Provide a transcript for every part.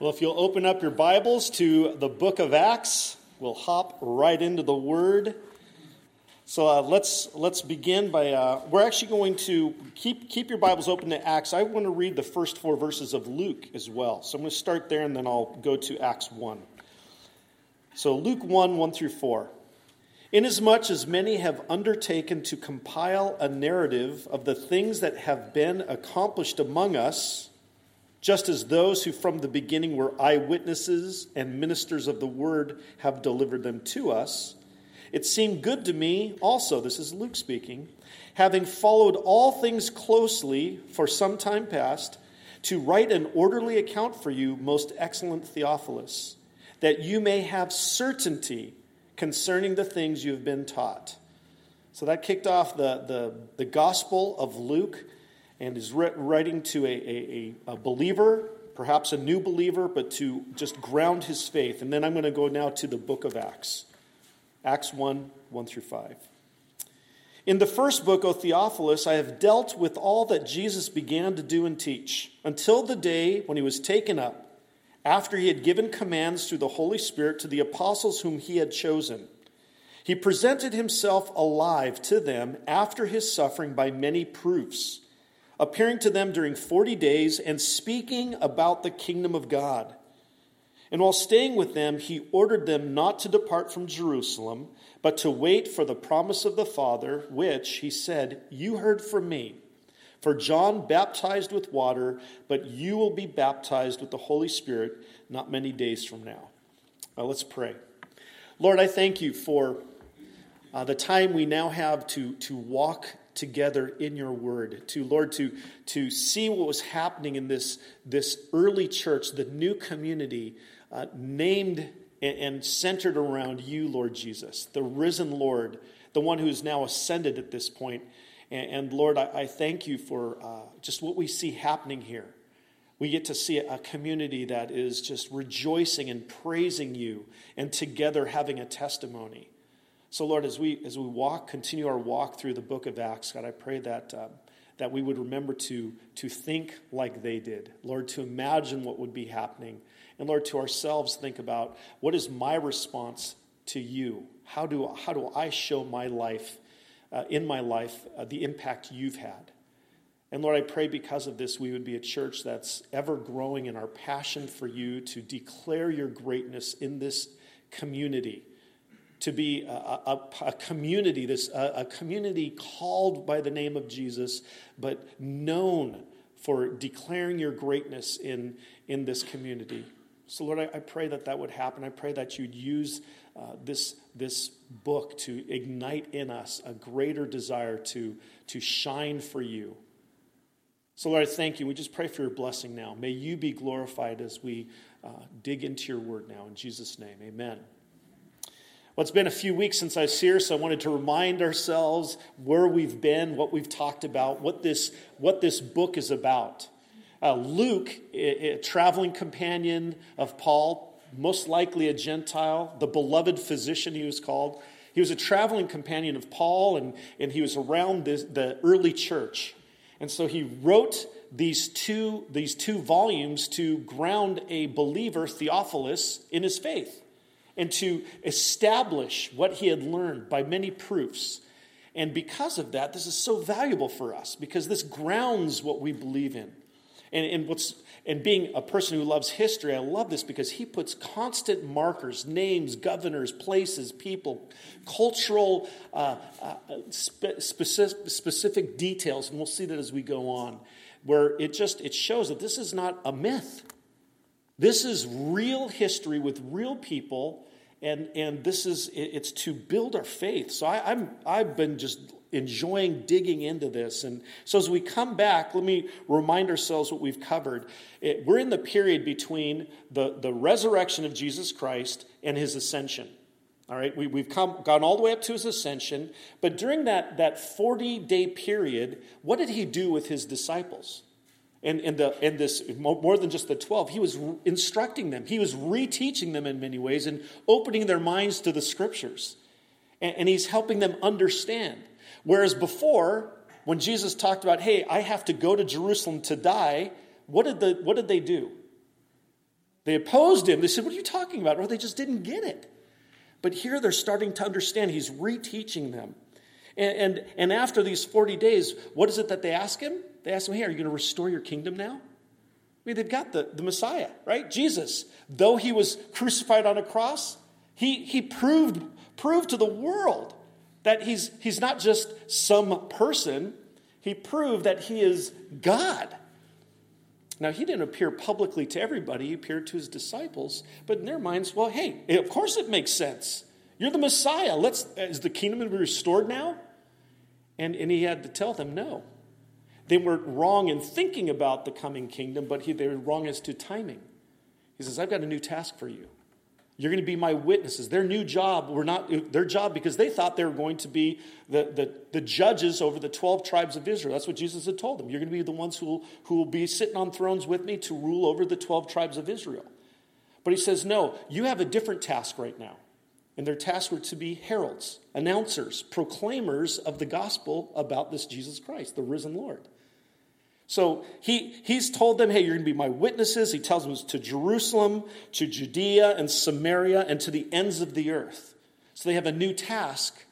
Well, if you'll open up your Bibles to the book of Acts, we'll hop right into the Word. So uh, let's let's begin by uh, we're actually going to keep keep your Bibles open to Acts. I want to read the first four verses of Luke as well. So I'm going to start there and then I'll go to Acts one. So Luke one one through four. Inasmuch as many have undertaken to compile a narrative of the things that have been accomplished among us just as those who from the beginning were eyewitnesses and ministers of the word have delivered them to us, it seemed good to me also, this is Luke speaking, having followed all things closely for some time past, to write an orderly account for you, most excellent Theophilus, that you may have certainty concerning the things you have been taught. So that kicked off the, the, the Gospel of Luke and is writing to a, a, a, believer, perhaps a new believer, but to just ground his faith. And then I'm going to go now to the book of Acts Acts 1 1 through 5. In the first book, O Theophilus, I have dealt with all that Jesus began to do and teach until the day when he was taken up, after he had given commands through the Holy Spirit to the apostles whom he had chosen. He presented himself alive to them after his suffering by many proofs appearing to them during 40 days and speaking about the kingdom of God. And while staying with them, he ordered them not to depart from Jerusalem, but to wait for the promise of the Father, which, he said, You heard from me. For John baptized with water, but you will be baptized with the Holy Spirit not many days from now. Now let's pray. Lord, I thank you for uh, the time we now have to, to walk together in your word to lord to to see what was happening in this this early church the new community uh, named and, and centered around you lord jesus the risen lord the one who's now ascended at this point. And, and lord I, I, thank you for uh, just what we see happening here. We get to see a community that is just rejoicing and praising you and together having a testimony so, Lord, as we, as we walk, continue our walk through the book of Acts, God, I pray that, uh, that we would remember to, to think like they did. Lord, to imagine what would be happening. And Lord, to ourselves, think about what is my response to you? How do, how do I show my life, uh, in my life, uh, the impact you've had? And Lord, I pray because of this, we would be a church that's ever growing in our passion for you to declare your greatness in this community to be a, a, a community, this a, a, community called by the name of Jesus, but known for declaring your greatness in, in this community. So, Lord, I, I pray that that would happen. I pray that you'd use uh, this, this book to ignite in us a greater desire to, to shine for you. So, Lord, I thank you. We just pray for your blessing now. May you be glorified as we uh, dig into your word now. In Jesus' name, amen. Well, it's been a few weeks since I was here, so I wanted to remind ourselves where we've been, what we've talked about, what this, what this book is about. Uh, Luke, a, a traveling companion of Paul, most likely a Gentile, the beloved physician he was called. He was a traveling companion of Paul, and, and he was around this, the early church. And so he wrote these two, these two volumes to ground a believer, Theophilus, in his faith and to establish what he had learned by many proofs. And because of that, this is so valuable for us because this grounds what we believe in. And, and, what's, and being a person who loves history, I love this because he puts constant markers, names, governors, places, people, cultural, uh, uh, spe- specific, specific details, and we'll see that as we go on, where it just it shows that this is not a myth. This is real history with real people and and this is it's to build our faith. So I, i'm i've been just enjoying digging into this. And so as we come back let me remind ourselves what we've covered. It, we're in the period between the, the resurrection of jesus christ and his ascension. All right? We, we've come gone all the way up to his ascension. But during that that 40 day period what did he do with his disciples and, and, the, and this, more than just the 12, he was instructing them. He was reteaching them in many ways and opening their minds to the scriptures. And, and he's helping them understand. Whereas before, when Jesus talked about, hey, I have to go to Jerusalem to die, what did, the, what did they do? They opposed him. They said, What are you talking about? Or they just didn't get it. But here they're starting to understand. He's reteaching them. And, and, and after these 40 days, what is it that they ask him? They ask him, Hey, are you going to restore your kingdom now? I mean, they've got the, the Messiah, right? Jesus. Though he was crucified on a cross, he, he proved, proved to the world that he's, he's not just some person, he proved that he is God. Now, he didn't appear publicly to everybody, he appeared to his disciples, but in their minds, well, hey, of course it makes sense. You're the Messiah. Let's, is the kingdom to be restored now? And, and he had to tell them no. They weren't wrong in thinking about the coming kingdom, but he, they were wrong as to timing. He says, I've got a new task for you. You're going to be my witnesses. Their new job were not their job because they thought they were going to be the, the, the, judges over the 12 tribes of Israel. That's what Jesus had told them. You're going to be the ones who will, who will be sitting on thrones with me to rule over the 12 tribes of Israel. But he says, No, you have a different task right now. And their tasks were to be heralds, announcers, proclaimers of the gospel about this Jesus Christ, the risen Lord. So he, he's told them, hey, you're going to be my witnesses. He tells them to Jerusalem, to Judea and Samaria, and to the ends of the earth. So they have a new task.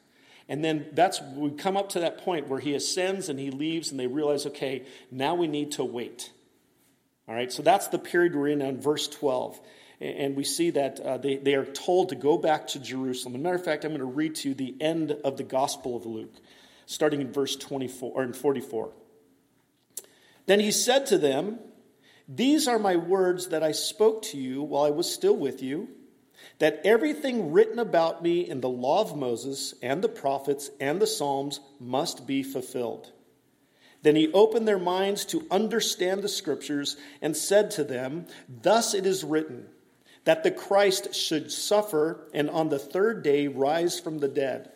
And then that's, we come up to that point where he ascends and he leaves, and they realize, okay, now we need to wait. All right, so that's the period we're in on verse 12. And we see that uh, they, they are told to go back to Jerusalem. As a matter of fact, I'm going to read to you the end of the Gospel of Luke, starting in verse 24 or in 44. Then he said to them, These are my words that I spoke to you while I was still with you, that everything written about me in the law of Moses and the prophets and the Psalms must be fulfilled. Then he opened their minds to understand the scriptures and said to them, Thus it is written, that the Christ should suffer and on the third day rise from the dead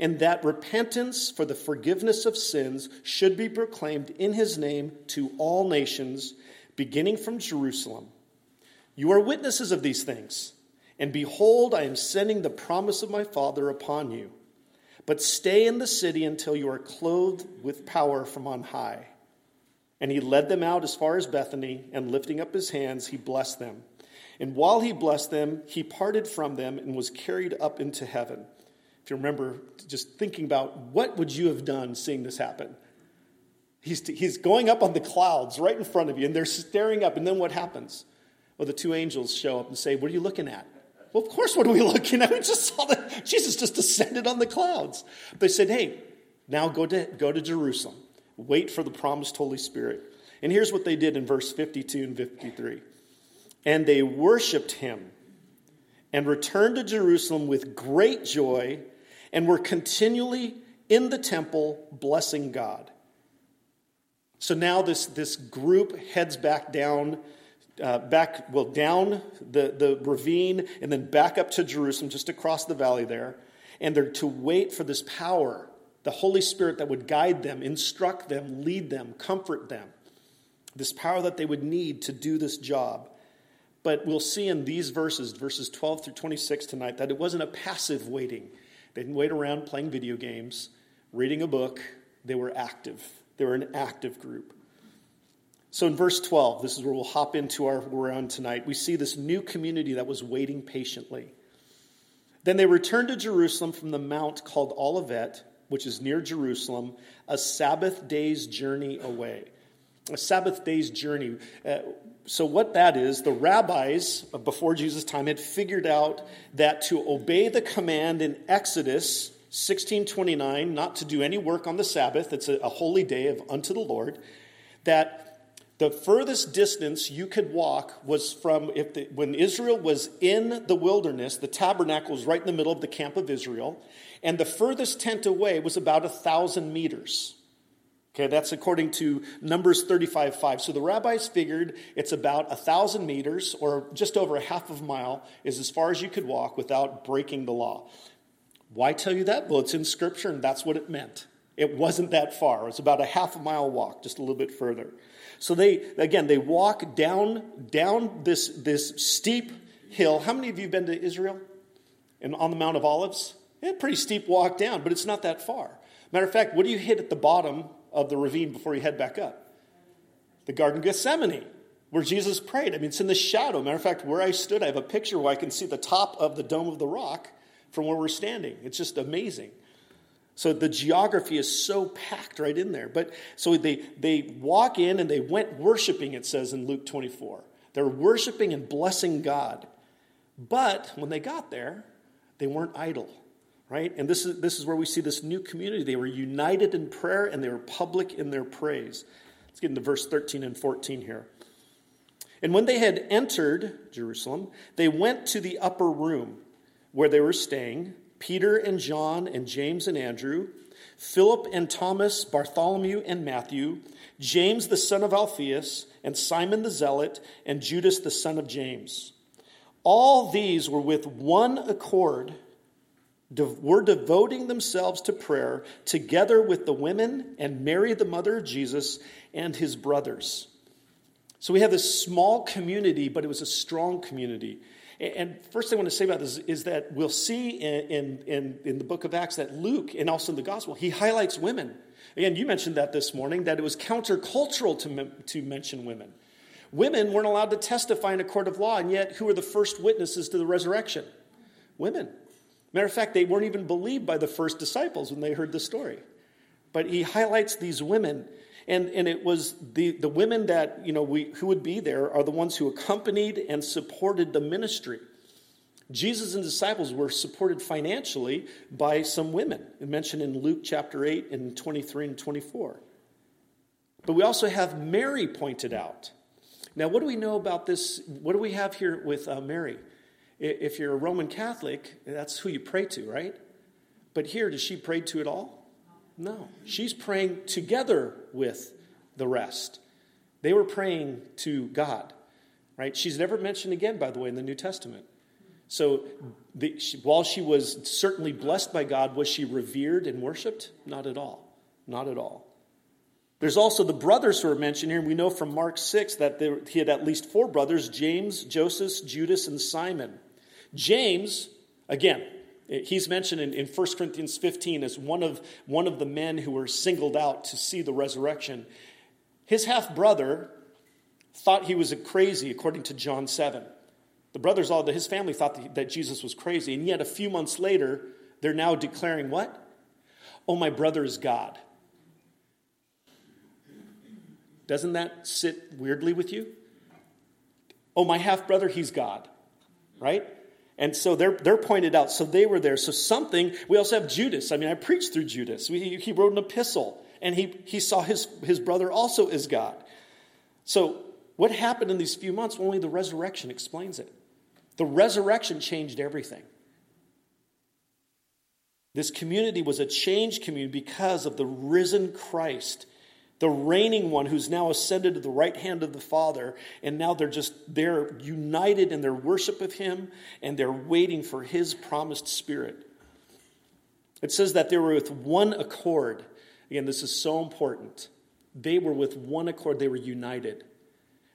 and that repentance for the forgiveness of sins should be proclaimed in his name to all nations, beginning from Jerusalem. You are witnesses of these things, and behold, I am sending the promise of my Father upon you. But stay in the city until you are clothed with power from on high. And he led them out as far as Bethany, and lifting up his hands, he blessed them. And while he blessed them, he parted from them and was carried up into heaven. If you remember, just thinking about what would you have done seeing this happen? He's, he's going up on the clouds right in front of you, and they're staring up, and then what happens? Well, the two angels show up and say, What are you looking at? Well, of course, what are we looking at? We just saw that Jesus just descended on the clouds. They said, Hey, now go to, go to Jerusalem. Wait for the promised Holy Spirit. And here's what they did in verse 52 and 53. And they worshiped him and returned to Jerusalem with great joy and were continually in the temple blessing God. So now this, this group heads back down, uh, back, well, down the, the ravine and then back up to Jerusalem, just across the valley there. And they're to wait for this power, the Holy Spirit that would guide them, instruct them, lead them, comfort them. This power that they would need to do this job. But we'll see in these verses, verses 12 through 26 tonight, that it wasn't a passive waiting. They didn't wait around playing video games, reading a book. They were active. They were an active group. So in verse 12, this is where we'll hop into our we're on tonight. We see this new community that was waiting patiently. Then they returned to Jerusalem from the mount called Olivet, which is near Jerusalem, a Sabbath day's journey away. A Sabbath day's journey. Uh, so, what that is, the rabbis before Jesus' time had figured out that to obey the command in Exodus 16:29, not to do any work on the Sabbath, it's a, a holy day of unto the Lord, that the furthest distance you could walk was from if the, when Israel was in the wilderness, the tabernacle was right in the middle of the camp of Israel, and the furthest tent away was about a thousand meters. Okay, that's according to Numbers 35 5. So the rabbis figured it's about a thousand meters or just over a half of a mile is as far as you could walk without breaking the law. Why tell you that? Well, it's in Scripture and that's what it meant. It wasn't that far. It was about a half a mile walk, just a little bit further. So they, again, they walk down, down this, this steep hill. How many of you have been to Israel? And on the Mount of Olives? Yeah, pretty steep walk down, but it's not that far. Matter of fact, what do you hit at the bottom of the ravine before you head back up. The Garden of Gethsemane. where Jesus prayed. I mean, it's in the shadow. Matter of fact, where I stood, I have a picture where I can see the top of the Dome of the Rock from where we're standing. It's just amazing. So the geography is so packed right in there. But so they, they walk in and they went worshiping, it says in Luke 24. They're worshiping and blessing God. But when they got there, they weren't idle, right? And this is, this is where we see this new community. They were united in prayer and they were public in their praise. Let's get into verse 13 and 14 here. And when they had entered Jerusalem, they went to the upper room where they were staying Peter and John and James and Andrew, Philip and Thomas, Bartholomew and Matthew, James the son of Alphaeus, and Simon the Zealot, and Judas the son of James. All these were with one accord, were devoting themselves to prayer together with the women and Mary, the mother of Jesus, and his brothers. So we have this small community, but it was a strong community. And first thing I want to say about this is that we'll see in, in, in the book of Acts that Luke, and also in the gospel, he highlights women. Again, you mentioned that this morning, that it was countercultural to, to mention women. Women weren't allowed to testify in a court of law, and yet who were the first witnesses to the resurrection? Women. Matter of fact, they weren't even believed by the first disciples when they heard the story. But he highlights these women and, and it was the, the women that, you know, we, who would be there are the ones who accompanied and supported the ministry. Jesus and disciples were supported financially by some women, mentioned in Luke chapter 8 and 23 and 24. But we also have Mary pointed out. Now, what do we know about this? What do we have here with uh, Mary? If you're a Roman Catholic, that's who you pray to, right? But here, does she pray to at all? No, she's praying together with the rest. They were praying to God, right? She's never mentioned again, by the way, in the New Testament. So the, she, while she was certainly blessed by God, was she revered and worshiped? Not at all. Not at all. There's also the brothers who are mentioned here. We know from Mark 6 that there, he had at least four brothers James, Joseph, Judas, and Simon. James, again, He's mentioned in, in 1 Corinthians 15 as one of, one of the men who were singled out to see the resurrection. His half brother thought he was crazy, according to John 7. The brothers, all his family thought that Jesus was crazy. And yet, a few months later, they're now declaring what? Oh, my brother is God. Doesn't that sit weirdly with you? Oh, my half brother, he's God, right? And so they're, they're pointed out. So they were there. So something, we also have Judas. I mean, I preached through Judas. We, he wrote an epistle, and he, he saw his, his brother also as God. So what happened in these few months? Only the resurrection explains it. The resurrection changed everything. This community was a changed community because of the risen Christ the reigning one who's now ascended to the right hand of the Father, and now they're just they're united in their worship of him and they're waiting for his promised spirit. It says that they were with one accord. Again, this is so important. They were with one accord, they were united.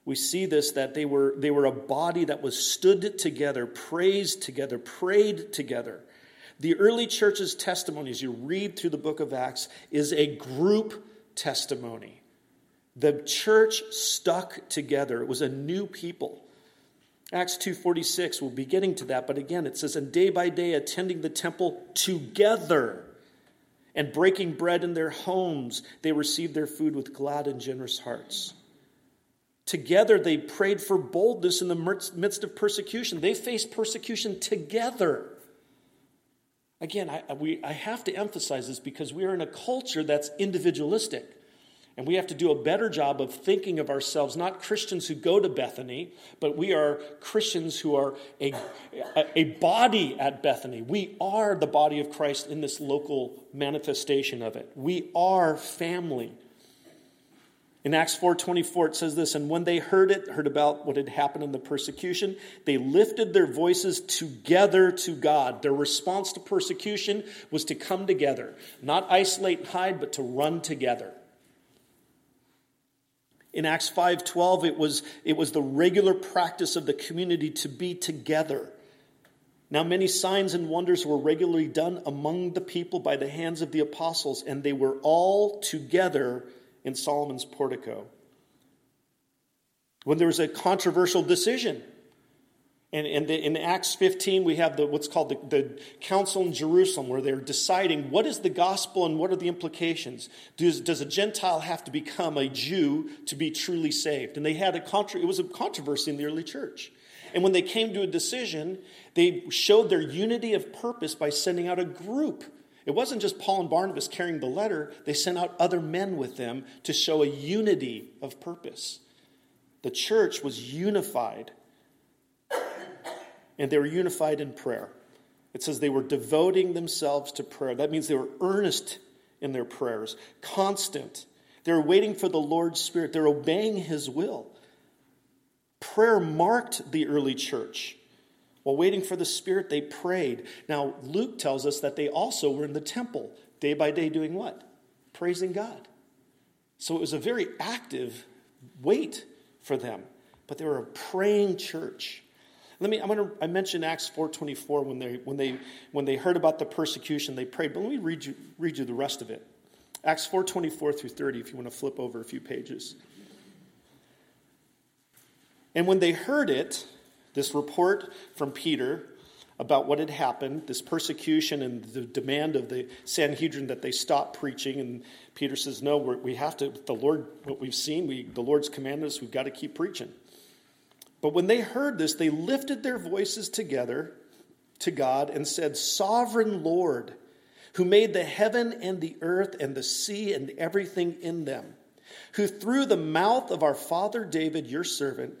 We see this that they were they were a body that was stood together, praised together, prayed together. The early church's testimony, as you read through the book of Acts, is a group testimony. The church stuck together. It was a new people. Acts 2:46 we'll be getting to that, but again it says and day by day attending the temple together and breaking bread in their homes, they received their food with glad and generous hearts. Together they prayed for boldness in the midst of persecution. They faced persecution together. Again, I, we, I have to emphasize this because we are in a culture that's individualistic. And we have to do a better job of thinking of ourselves, not Christians who go to Bethany, but we are Christians who are a, a body at Bethany. We are the body of Christ in this local manifestation of it. We are family. In Acts 4:24 it says this and when they heard it heard about what had happened in the persecution they lifted their voices together to God. Their response to persecution was to come together not isolate and hide but to run together. In Acts 5:12 it was it was the regular practice of the community to be together. Now many signs and wonders were regularly done among the people by the hands of the apostles and they were all together in Solomon's portico. when there was a controversial decision. And, and the, in Acts 15, we have the, what's called the, the council in Jerusalem, where they're deciding what is the gospel and what are the implications. Does, does a Gentile have to become a Jew to be truly saved? And they had a contra- it was a controversy in the early church. And when they came to a decision, they showed their unity of purpose by sending out a group. It wasn't just Paul and Barnabas carrying the letter, they sent out other men with them to show a unity of purpose. The church was unified, and they were unified in prayer. It says they were devoting themselves to prayer. That means they were earnest in their prayers, constant. They were waiting for the Lord's Spirit, they're obeying His will. Prayer marked the early church. While waiting for the Spirit, they prayed. Now, Luke tells us that they also were in the temple, day by day, doing what? Praising God. So it was a very active wait for them, but they were a praying church. Let me. I'm to. I mentioned Acts 4:24 when they when they when they heard about the persecution, they prayed. But let me read you read you the rest of it. Acts 4:24 through 30. If you want to flip over a few pages. And when they heard it, this report from Peter about what had happened, this persecution and the demand of the Sanhedrin that they stop preaching. And Peter says, No, we have to, the Lord, what we've seen, we, the Lord's commanded us, we've got to keep preaching. But when they heard this, they lifted their voices together to God and said, Sovereign Lord, who made the heaven and the earth and the sea and everything in them, who through the mouth of our father David, your servant,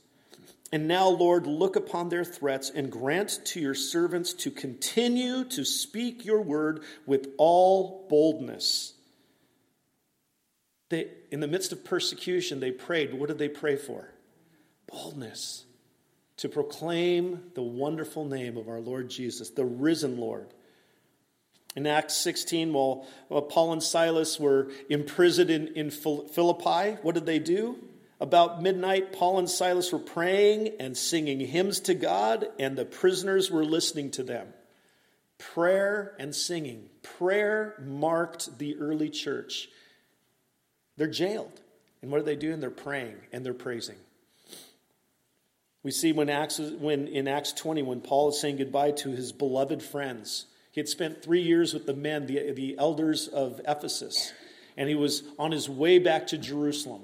And now, Lord, look upon their threats and grant to your servants to continue to speak your word with all boldness. They, in the midst of persecution, they prayed. What did they pray for? Boldness. To proclaim the wonderful name of our Lord Jesus, the risen Lord. In Acts 16, while, Paul and Silas were imprisoned in, in Philippi, what did they do? About midnight, Paul and Silas were praying and singing hymns to God, and the prisoners were listening to them. Prayer and singing. Prayer marked the early church. They're jailed. And what are they doing? They're praying and they're praising. We see when, Acts, when in Acts 20, when Paul is saying goodbye to his beloved friends, he had spent three years with the men, the, the elders of Ephesus, and he was on his way back to Jerusalem.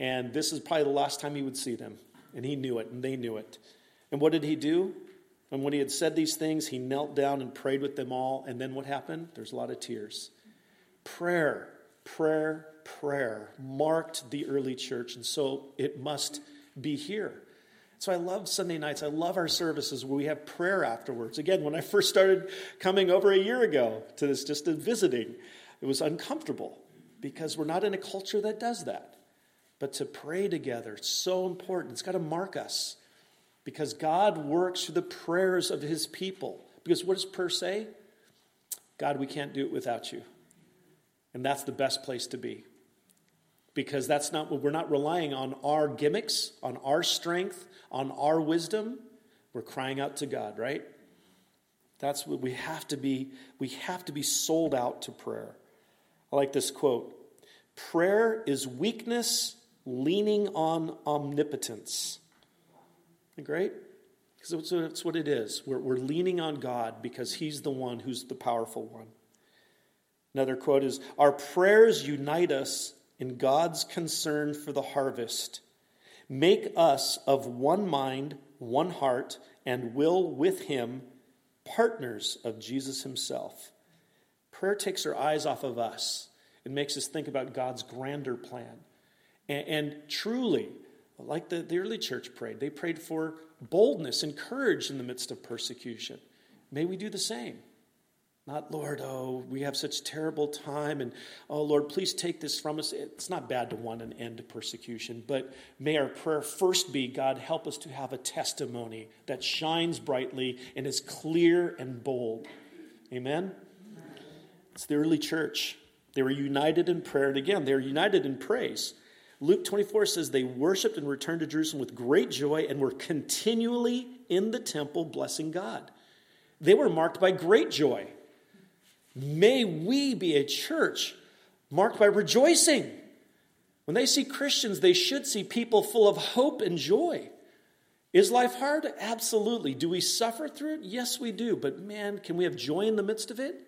And this is probably the last time he would see them. And he knew it, and they knew it. And what did he do? And when he had said these things, he knelt down and prayed with them all. And then what happened? There's a lot of tears. Prayer, prayer, prayer marked the early church. And so it must be here. So I love Sunday nights. I love our services where we have prayer afterwards. Again, when I first started coming over a year ago to this, just visiting, it was uncomfortable because we're not in a culture that does that. But to pray together, so important. It's got to mark us because God works through the prayers of his people. Because what does prayer say? God, we can't do it without you. And that's the best place to be. Because that's not we're not relying on our gimmicks, on our strength, on our wisdom. We're crying out to God, right? That's what we have to be. We have to be sold out to prayer. I like this quote. Prayer is weakness leaning on omnipotence. Great? Because that's what it is. We're, we're leaning on God because He's the one who's the powerful one. Another quote is Our prayers unite us in God's concern for the harvest. Make us of one mind, one heart, and will with Him partners of Jesus Himself. Prayer takes our eyes off of us and makes us think about God's grander plan. And, and truly, like the, the early church prayed, they prayed for boldness and courage in the midst of persecution. May we do the same. Not, Lord, oh, we have such terrible time, and oh, Lord, please take this from us. It's not bad to want an end to persecution, but may our prayer first be, God, help us to have a testimony that shines brightly and is clear and bold. Amen? It's the early church. They were united in prayer, and again, they were united in praise. Luke 24 says they worshiped and returned to Jerusalem with great joy and were continually in the temple blessing God. They were marked by great joy. May we be a church marked by rejoicing. When they see Christians, they should see people full of hope and joy. Is life hard? Absolutely. Do we suffer through it? Yes, we do. But man, can we have joy in the midst of it?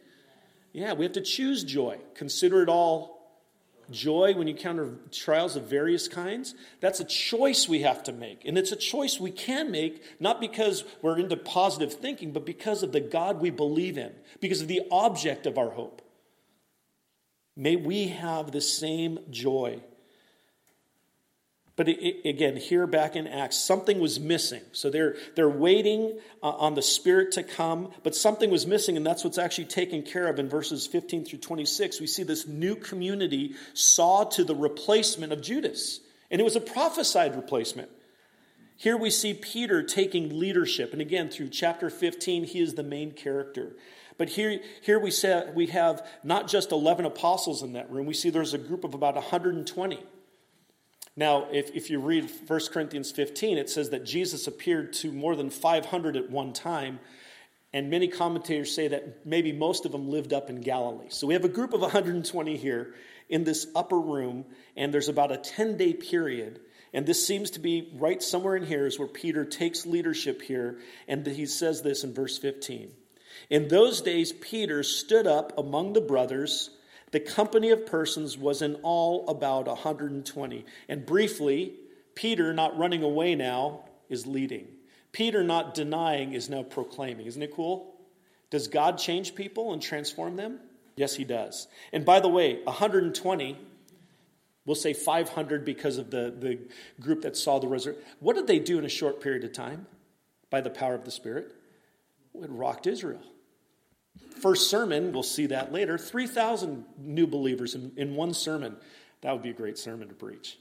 Yeah, we have to choose joy. Consider it all joy when you encounter trials of various kinds. That's a choice we have to make. And it's a choice we can make, not because we're into positive thinking, but because of the God we believe in, because of the object of our hope. May we have the same joy but again, here back in Acts, something was missing. So they're, they're waiting uh, on the Spirit to come, but something was missing, and that's what's actually taken care of in verses 15 through 26. We see this new community saw to the replacement of Judas, and it was a prophesied replacement. Here we see Peter taking leadership, and again, through chapter 15, he is the main character. But here, here we, say, we have not just 11 apostles in that room, we see there's a group of about 120. Now, if, if you read 1 Corinthians 15, it says that Jesus appeared to more than 500 at one time, and many commentators say that maybe most of them lived up in Galilee. So we have a group of 120 here in this upper room, and there's about a 10 day period. And this seems to be right somewhere in here is where Peter takes leadership here, and he says this in verse 15. In those days, Peter stood up among the brothers the company of persons was in all about 120. And briefly, Peter, not running away now, is leading. Peter, not denying, is now proclaiming. Isn't it cool? Does God change people and transform them? Yes, he does. And by the way, 120, we'll say 500 because of the, the group that saw the resurrection. What did they do in a short period of time by the power of the Spirit? It rocked Israel. First sermon, we'll see that later, 3,000 new believers in, in one sermon. That would be a great sermon to preach.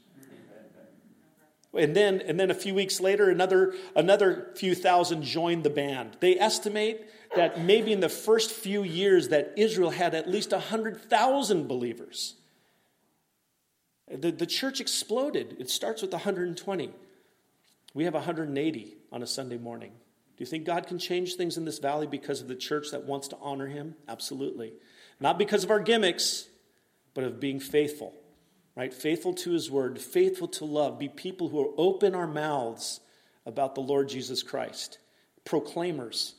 And then, and then a few weeks later, another, another few thousand joined the band. They estimate that maybe in the first few years that Israel had at least 100,000 believers. The, the church exploded. It starts with 120. We have 180 on a Sunday morning. Do you think God can change things in this valley because of the church that wants to honor Him? Absolutely. Not because of our gimmicks, but of being faithful, right? Faithful to His word, faithful to love, be people who open our mouths about the Lord Jesus Christ, proclaimers.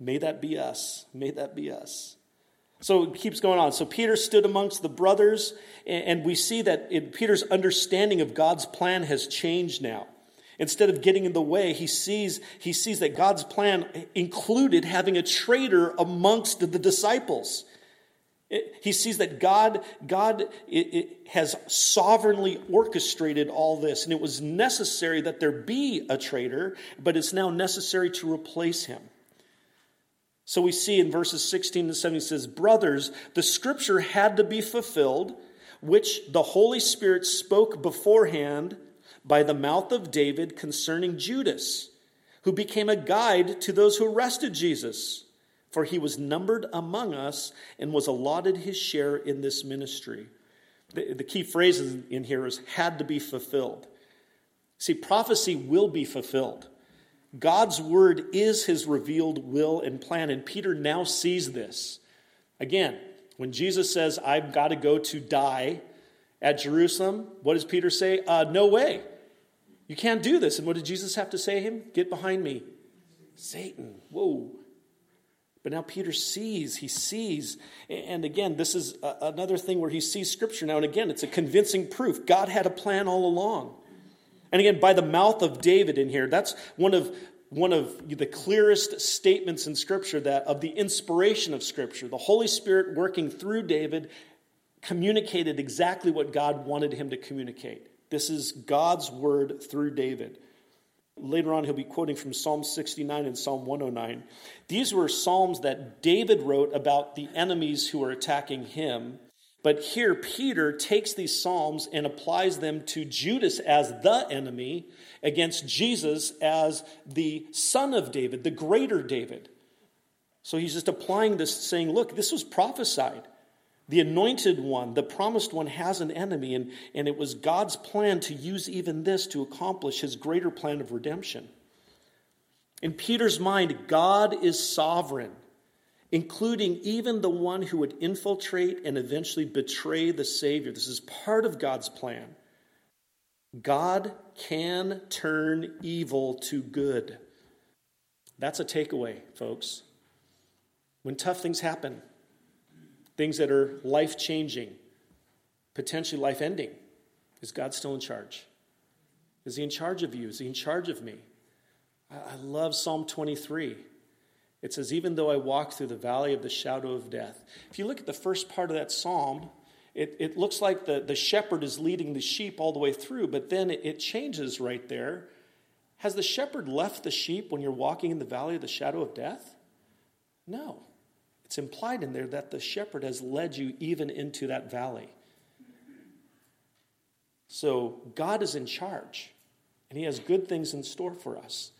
May that be us. May that be us. So it keeps going on. So Peter stood amongst the brothers, and we see that Peter's understanding of God's plan has changed now. Instead of getting in the way, he sees, he sees that God's plan included having a traitor amongst the disciples. he sees that God, God it, it has sovereignly orchestrated all this, and it was necessary that there be a traitor, but it's now necessary to replace him. So we see in verses 16 to 17, it says, Brothers, the scripture had to be fulfilled, which the Holy Spirit spoke beforehand by the mouth of David concerning Judas, who became a guide to those who arrested Jesus. For he was numbered among us and was allotted his share in this ministry. The, the key phrase in here is had to be fulfilled. See, prophecy will be fulfilled. God's word is his revealed will and plan, and Peter now sees this. Again, when Jesus says, I've got to go to die at Jerusalem, what does Peter say? Uh, no way. You can't do this. And what did Jesus have to say to him? Get behind me. Satan. Whoa. But now Peter sees, he sees. And again, this is another thing where he sees scripture now. And again, it's a convincing proof. God had a plan all along. And again, by the mouth of David in here, that's one of one of the clearest statements in scripture that of the inspiration of scripture the holy spirit working through david communicated exactly what god wanted him to communicate this is God's word through David. Later on, he'll be quoting from Psalm 69 and Psalm 109. These were psalms that David wrote about the enemies who were attacking him. But here, Peter takes these psalms and applies them to Judas as the enemy against Jesus as the son of David, the greater David. So he's just applying this, saying, Look, this was prophesied. The anointed one, the promised one, has an enemy, and, and it was God's plan to use even this to accomplish his greater plan of redemption. In Peter's mind, God is sovereign, including even the one who would infiltrate and eventually betray the Savior. This is part of God's plan. God can turn evil to good. That's a takeaway, folks. When tough things happen, things that are life changing, potentially life ending. Is God still in charge? Is He in charge of you? Is He in charge of me? I love Psalm 23. It says, Even though I walk through the valley of the shadow of death. If you look at the first part of that psalm, it, it looks like the, the shepherd is leading the sheep all the way through, but then it, it changes right there. Has the shepherd left the sheep when you're walking in the valley of the shadow of death? No. It's implied in there that the shepherd has led you even into that valley. So God is in charge, and He has good things in store for us,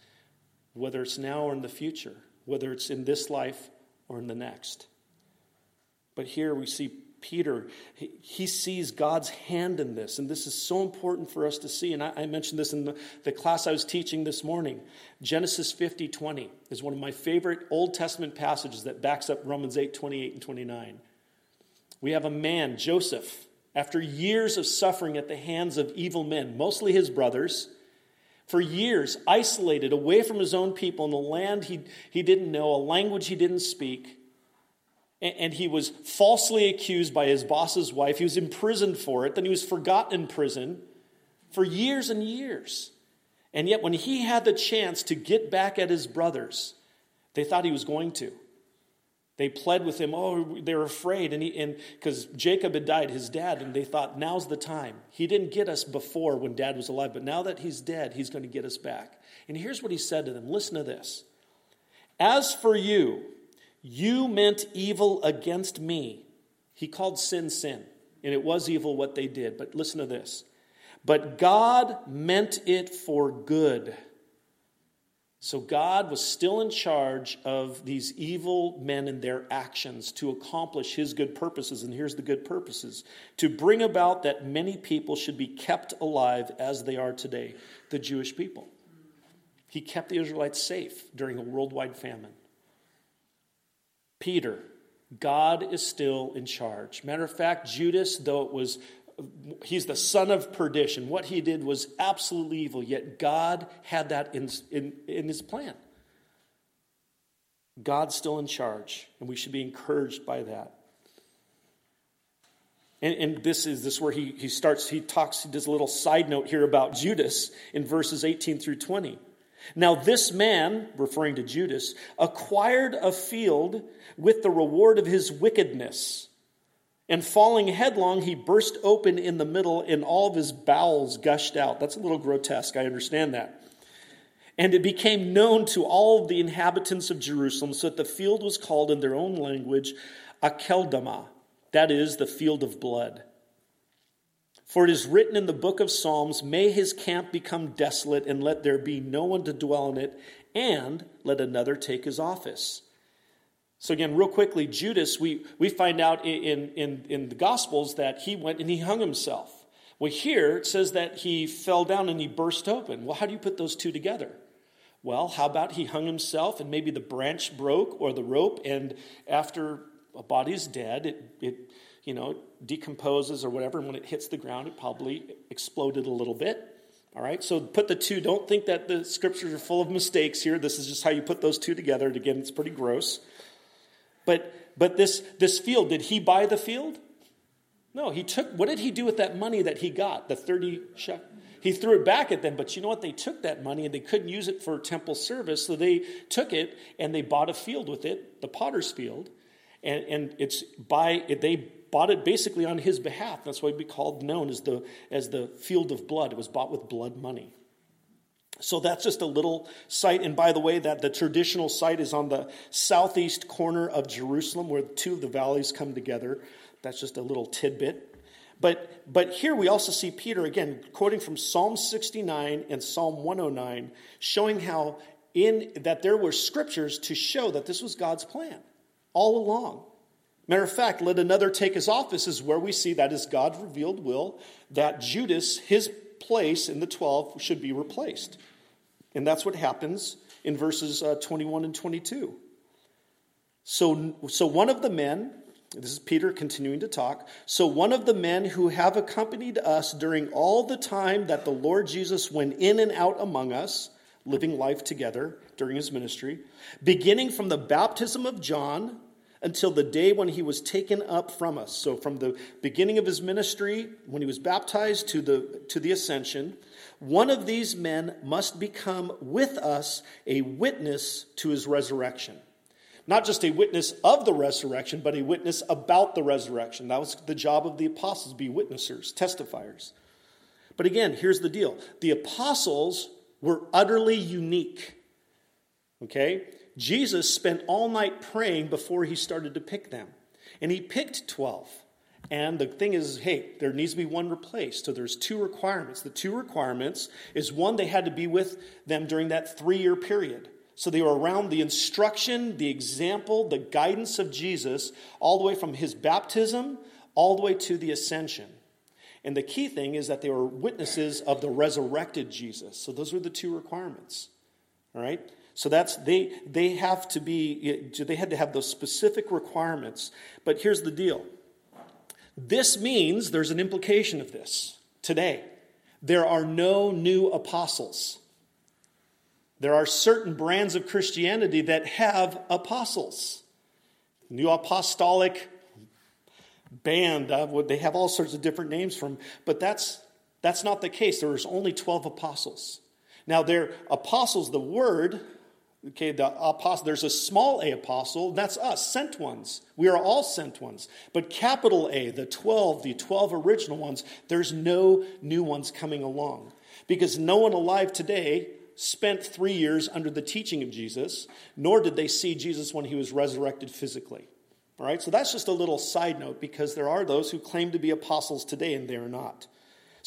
whether it's now or in the future, whether it's in this life or in the next. But here we see Peter, he, sees God's hand in this, and this is so important for us to see. And I, mentioned this in the, the, class I was teaching this morning. Genesis 50 20 is one of my favorite Old Testament passages that backs up Romans 8 28 and 29. We have a man, Joseph, after years of suffering at the hands of evil men, mostly his brothers, for years isolated away from his own people in a land he, he didn't know, a language he didn't speak and he was falsely accused by his boss's wife. He was imprisoned for it. Then he was forgotten in prison for years and years. And yet, when he had the chance to get back at his brothers, they thought he was going to. They pled with him. Oh, they're afraid, and because Jacob had died, his dad, and they thought now's the time. He didn't get us before when dad was alive, but now that he's dead, he's going to get us back. And here's what he said to them. Listen to this. As for you, you meant evil against me. He called sin sin, and it was evil what they did. But listen to this. But God meant it for good. So God was still in charge of these evil men and their actions to accomplish his good purposes. And here's the good purposes to bring about that many people should be kept alive as they are today, the Jewish people. He kept the Israelites safe during a worldwide famine. Peter, God is still in charge. Matter of fact, Judas, though it was he's the son of perdition, what he did was absolutely evil, yet God had that in, in, in his plan. God's still in charge, and we should be encouraged by that. And, and, this is this where he, he starts, he talks, he does a little side note here about Judas in verses 18 through 20. Now, this man, referring to Judas, acquired a field with the reward of his wickedness. And falling headlong, he burst open in the middle, and all of his bowels gushed out. That's a little grotesque, I understand that. And it became known to all the inhabitants of Jerusalem, so that the field was called in their own language Akeldama, that is, the field of blood. For it is written in the book of Psalms, May his camp become desolate, and let there be no one to dwell in it, and let another take his office. So, again, real quickly, Judas, we, we find out in, in, in the Gospels that he went and he hung himself. Well, here it says that he fell down and he burst open. Well, how do you put those two together? Well, how about he hung himself and maybe the branch broke or the rope, and after a body's dead, it, it you know, decomposes or whatever, and when it hits the ground, it probably exploded a little bit. All right, so put the two. Don't think that the scriptures are full of mistakes here. This is just how you put those two together. And again, it's pretty gross. But but this this field, did he buy the field? No, he took. What did he do with that money that he got? The thirty shekel. He threw it back at them, but you know what? They took that money and they couldn't use it for temple service, so they took it and they bought a field with it, the potter's field, and, and it's by they bought it basically on his behalf. That's why be called known as the, as the field of blood. It was bought with blood money. So that's just a little site. And by the way, that the traditional site is on the southeast corner of Jerusalem where two of the valleys come together. That's just a little tidbit. But, but here we also see Peter, again, quoting from Psalm 69 and Psalm 109, showing how in that there were scriptures to show that this was God's plan all along. Matter of fact, let another take his office is where we see that is God's revealed will that Judas, his place in the 12, should be replaced. And that's what happens in verses uh, 21 and 22. So, so one of the men, this is Peter continuing to talk. So, one of the men who have accompanied us during all the time that the Lord Jesus went in and out among us, living life together during his ministry, beginning from the baptism of John until the day when he was taken up from us. So, from the beginning of his ministry, when he was baptized, to the, to the ascension, one of these men must become with us a witness to his resurrection. Not just a witness of the resurrection, but a witness about the resurrection. That was the job of the apostles, be witnessers, testifiers. But again, here's the deal the apostles were utterly unique. Okay? Jesus spent all night praying before he started to pick them. And he picked 12. And the thing is, hey, there needs to be one replaced. So there's two requirements. The two requirements is one, they had to be with them during that three year period. So they were around the instruction, the example, the guidance of Jesus, all the way from his baptism all the way to the ascension. And the key thing is that they were witnesses of the resurrected Jesus. So those were the two requirements. All right? So that's they they have to be they had to have those specific requirements. But here's the deal. This means there's an implication of this today. There are no new apostles. There are certain brands of Christianity that have apostles. New apostolic band, uh, they have all sorts of different names from, but that's, that's not the case. There's only 12 apostles. Now, they're apostles, the word, okay, the apostle, there's a small a apostle, that's us, sent ones. We are all sent ones. But capital A, the 12, the 12 original ones, there's no new ones coming along. Because no one alive today spent three years under the teaching of Jesus, nor did they see Jesus when he was resurrected physically. All right, so that's just a little side note because there are those who claim to be apostles today and they are not.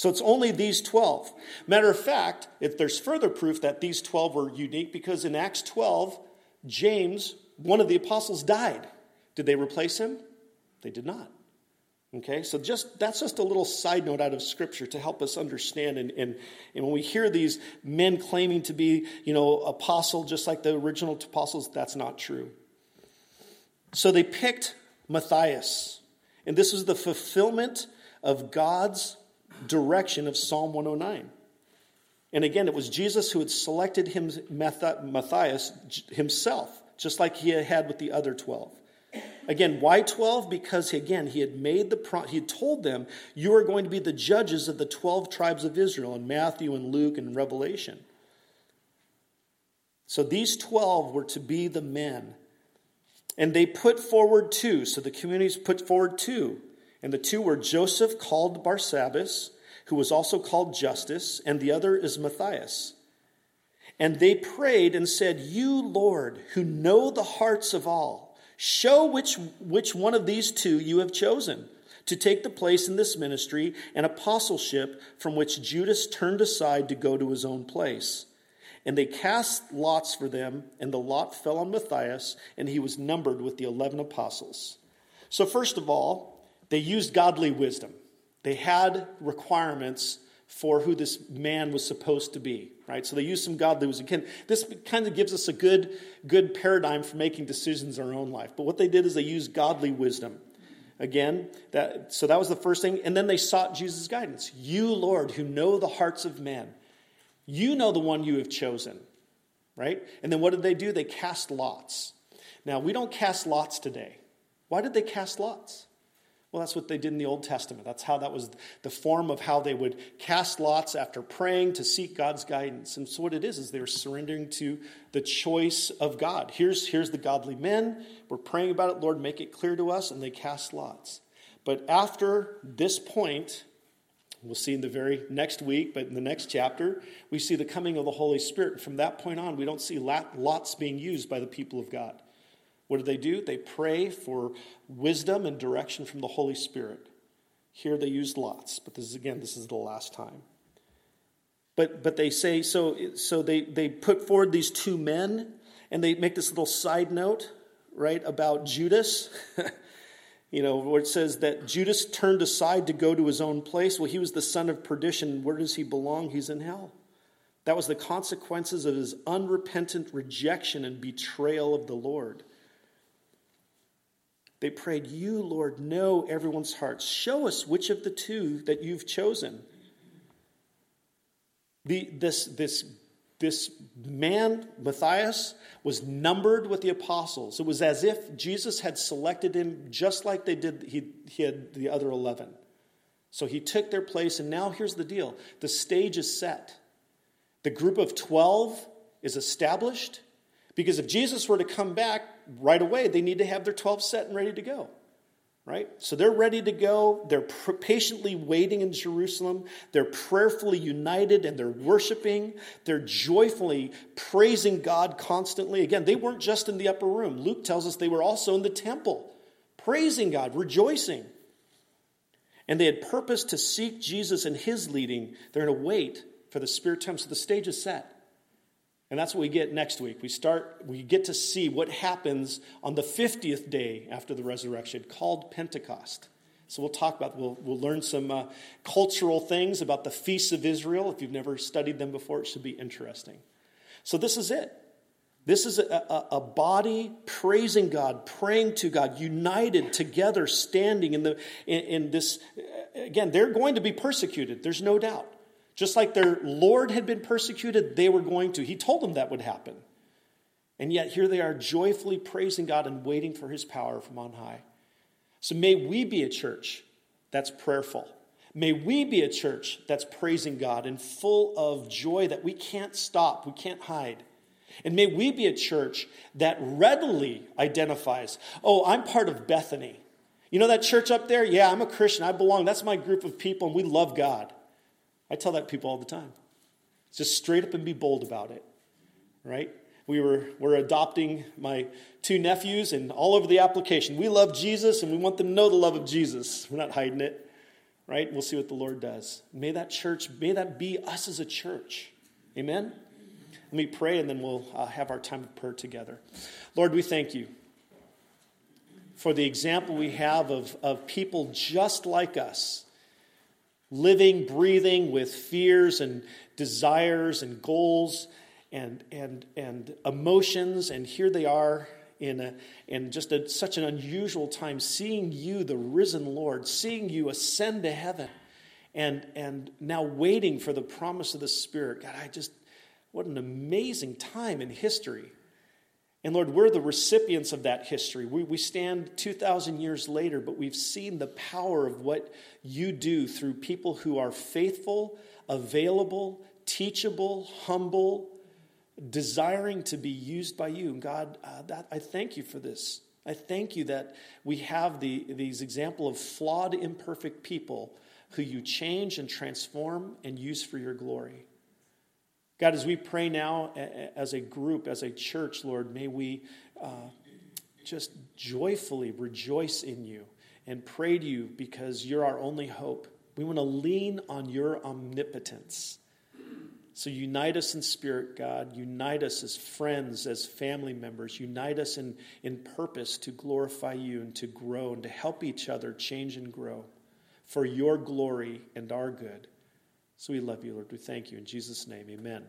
So it's only these 12. Matter of fact, if there's further proof that these 12 were unique because in Acts 12, James, one of the apostles, died. Did they replace him? They did not. Okay, so just that's just a little side note out of Scripture to help us understand. And, and, and when we hear these men claiming to be, you know, apostle, just like the original apostles, that's not true. So they picked Matthias, and this was the fulfillment of God's direction of Psalm 109. And again, it was Jesus who had selected him, Matthias himself, just like he had with the other 12. Again, why 12? Because again, he had made the pro- he had told them, you are going to be the judges of the 12 tribes of Israel in Matthew and Luke and Revelation. So these 12 were to be the men. And they put forward two. So the communities put forward two. And the two were Joseph, called Barsabbas, who was also called Justus, and the other is Matthias. And they prayed and said, You, Lord, who know the hearts of all, Show which, which one of these two you have chosen to take the place in this ministry and apostleship from which Judas turned aside to go to his own place. And they cast lots for them, and the lot fell on Matthias, and he was numbered with the eleven apostles. So, first of all, they used godly wisdom. They had requirements for who this man was supposed to be, right? So they used some godly wisdom. Again, this kind of gives us a good, good paradigm for making decisions in our own life. But what they did is they used godly wisdom. Again, that, so that was the first thing. And then they sought Jesus' guidance. You, Lord, who know the hearts of men, you know the one you have chosen, right? And then what did they do? They cast lots. Now, we don't cast lots today. Why did they cast lots? Well, that's what they did in the Old Testament. That's how that was the form of how they would cast lots after praying to seek God's guidance. And so, what it is, is they're surrendering to the choice of God. Here's, here's the godly men. We're praying about it. Lord, make it clear to us. And they cast lots. But after this point, We'll see in the very next week, but in the next chapter, we see the coming of the Holy Spirit. From that point on, we don't see lots being used by the people of God. What do they do? They pray for wisdom and direction from the Holy Spirit. Here they used lots, but this is again, this is the last time. But but they say so so they, they put forward these two men and they make this little side note, right, about Judas. you know, where it says that Judas turned aside to go to his own place. Well, he was the son of perdition. Where does he belong? He's in hell. That was the consequences of his unrepentant rejection and betrayal of the Lord. They prayed, You, Lord, know everyone's hearts. Show us which of the two that you've chosen. The, this, this, this man, Matthias, was numbered with the apostles. It was as if Jesus had selected him just like they did, he, he had the other 11. So he took their place, and now here's the deal the stage is set. The group of 12 is established because if Jesus were to come back right away, they need to have their 12 set and ready to go right? So they're ready to go. They're patiently waiting in Jerusalem. They're prayerfully united and they're worshiping. They're joyfully praising God constantly. Again, they weren't just in the upper room. Luke tells us they were also in the temple, praising God, rejoicing. And they had purpose to seek Jesus and his leading. They're going to wait for the Spirit to come. So the stage is set. And that's what we get next week. We start, we get to see what happens on the 50th day after the resurrection, called Pentecost. So we'll talk about, we'll, we'll learn some uh, cultural things about the feasts of Israel. If you've never studied them before, it should be interesting. So this is it. This is a, a, a, body praising God, praying to God, united together, standing in, the, in, in this. Again, they're going to be persecuted, there's no doubt. Just like their Lord had been persecuted, they were going to. He told them that would happen. And yet here they are joyfully praising God and waiting for his power from on high. So may we be a church that's prayerful. May we be a church that's praising God and full of joy that we can't stop, we can't hide. And may we be a church that readily identifies, oh, I'm part of Bethany. You know that church up there? Yeah, I'm a Christian. I belong. That's my group of people, and we love God. I tell that people all the time. Just straight up and be bold about it, right? We were we're adopting my two nephews, and all over the application, we love Jesus, and we want them to know the love of Jesus. We're not hiding it, right? We'll see what the Lord does. May that church, may that be us as a church. Amen. Let me pray, and then we'll uh, have our time of prayer together. Lord, we thank you for the example we have of, of people just like us living, breathing with fears and desires and goals and, and, and emotions. And here they are in, a, in just a, such an unusual time, seeing you, the risen Lord, seeing you ascend to heaven, and, and now waiting for the promise of the Spirit. God, I just, what an amazing time in history. And Lord, we're the recipients of that history. We, we stand 2,000 years later, but we've seen the power of what you do through people who are faithful, available, teachable, humble, desiring to be used by you. And God, uh, that, I thank you for this. I thank you that we have the, these example of flawed, imperfect people who you change and transform and use for your glory. God, as we pray now as a group, as a church, Lord, may we uh, just joyfully rejoice in you and pray to you because you're our only hope. We want to lean on your omnipotence. So unite us in spirit, God. Unite us as friends, as family members. Unite us in, in purpose to glorify you and to grow and to help each other change and grow for your glory and our good. So we love you, Lord. We thank you. In Jesus' name, amen.